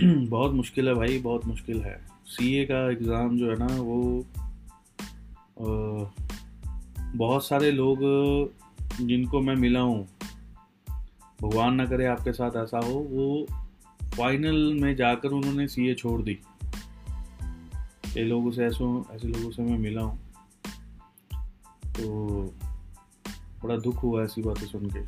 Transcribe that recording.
बहुत मुश्किल है भाई, बहुत मुश्किल है। सीए का एग्ज़ाम जो है ना, वो बहुत सारे लोग, जिनको मैं मिला हूँ, भगवान ना करे आपके साथ ऐसा हो, वो फाइनल में जाकर उन्होंने सीए छोड़ दी। ये लोगों से ऐसे ऐसे लोगों से मैं मिला हूँ। तो बड़ा दुख हुआ ऐसी बातें सुन के।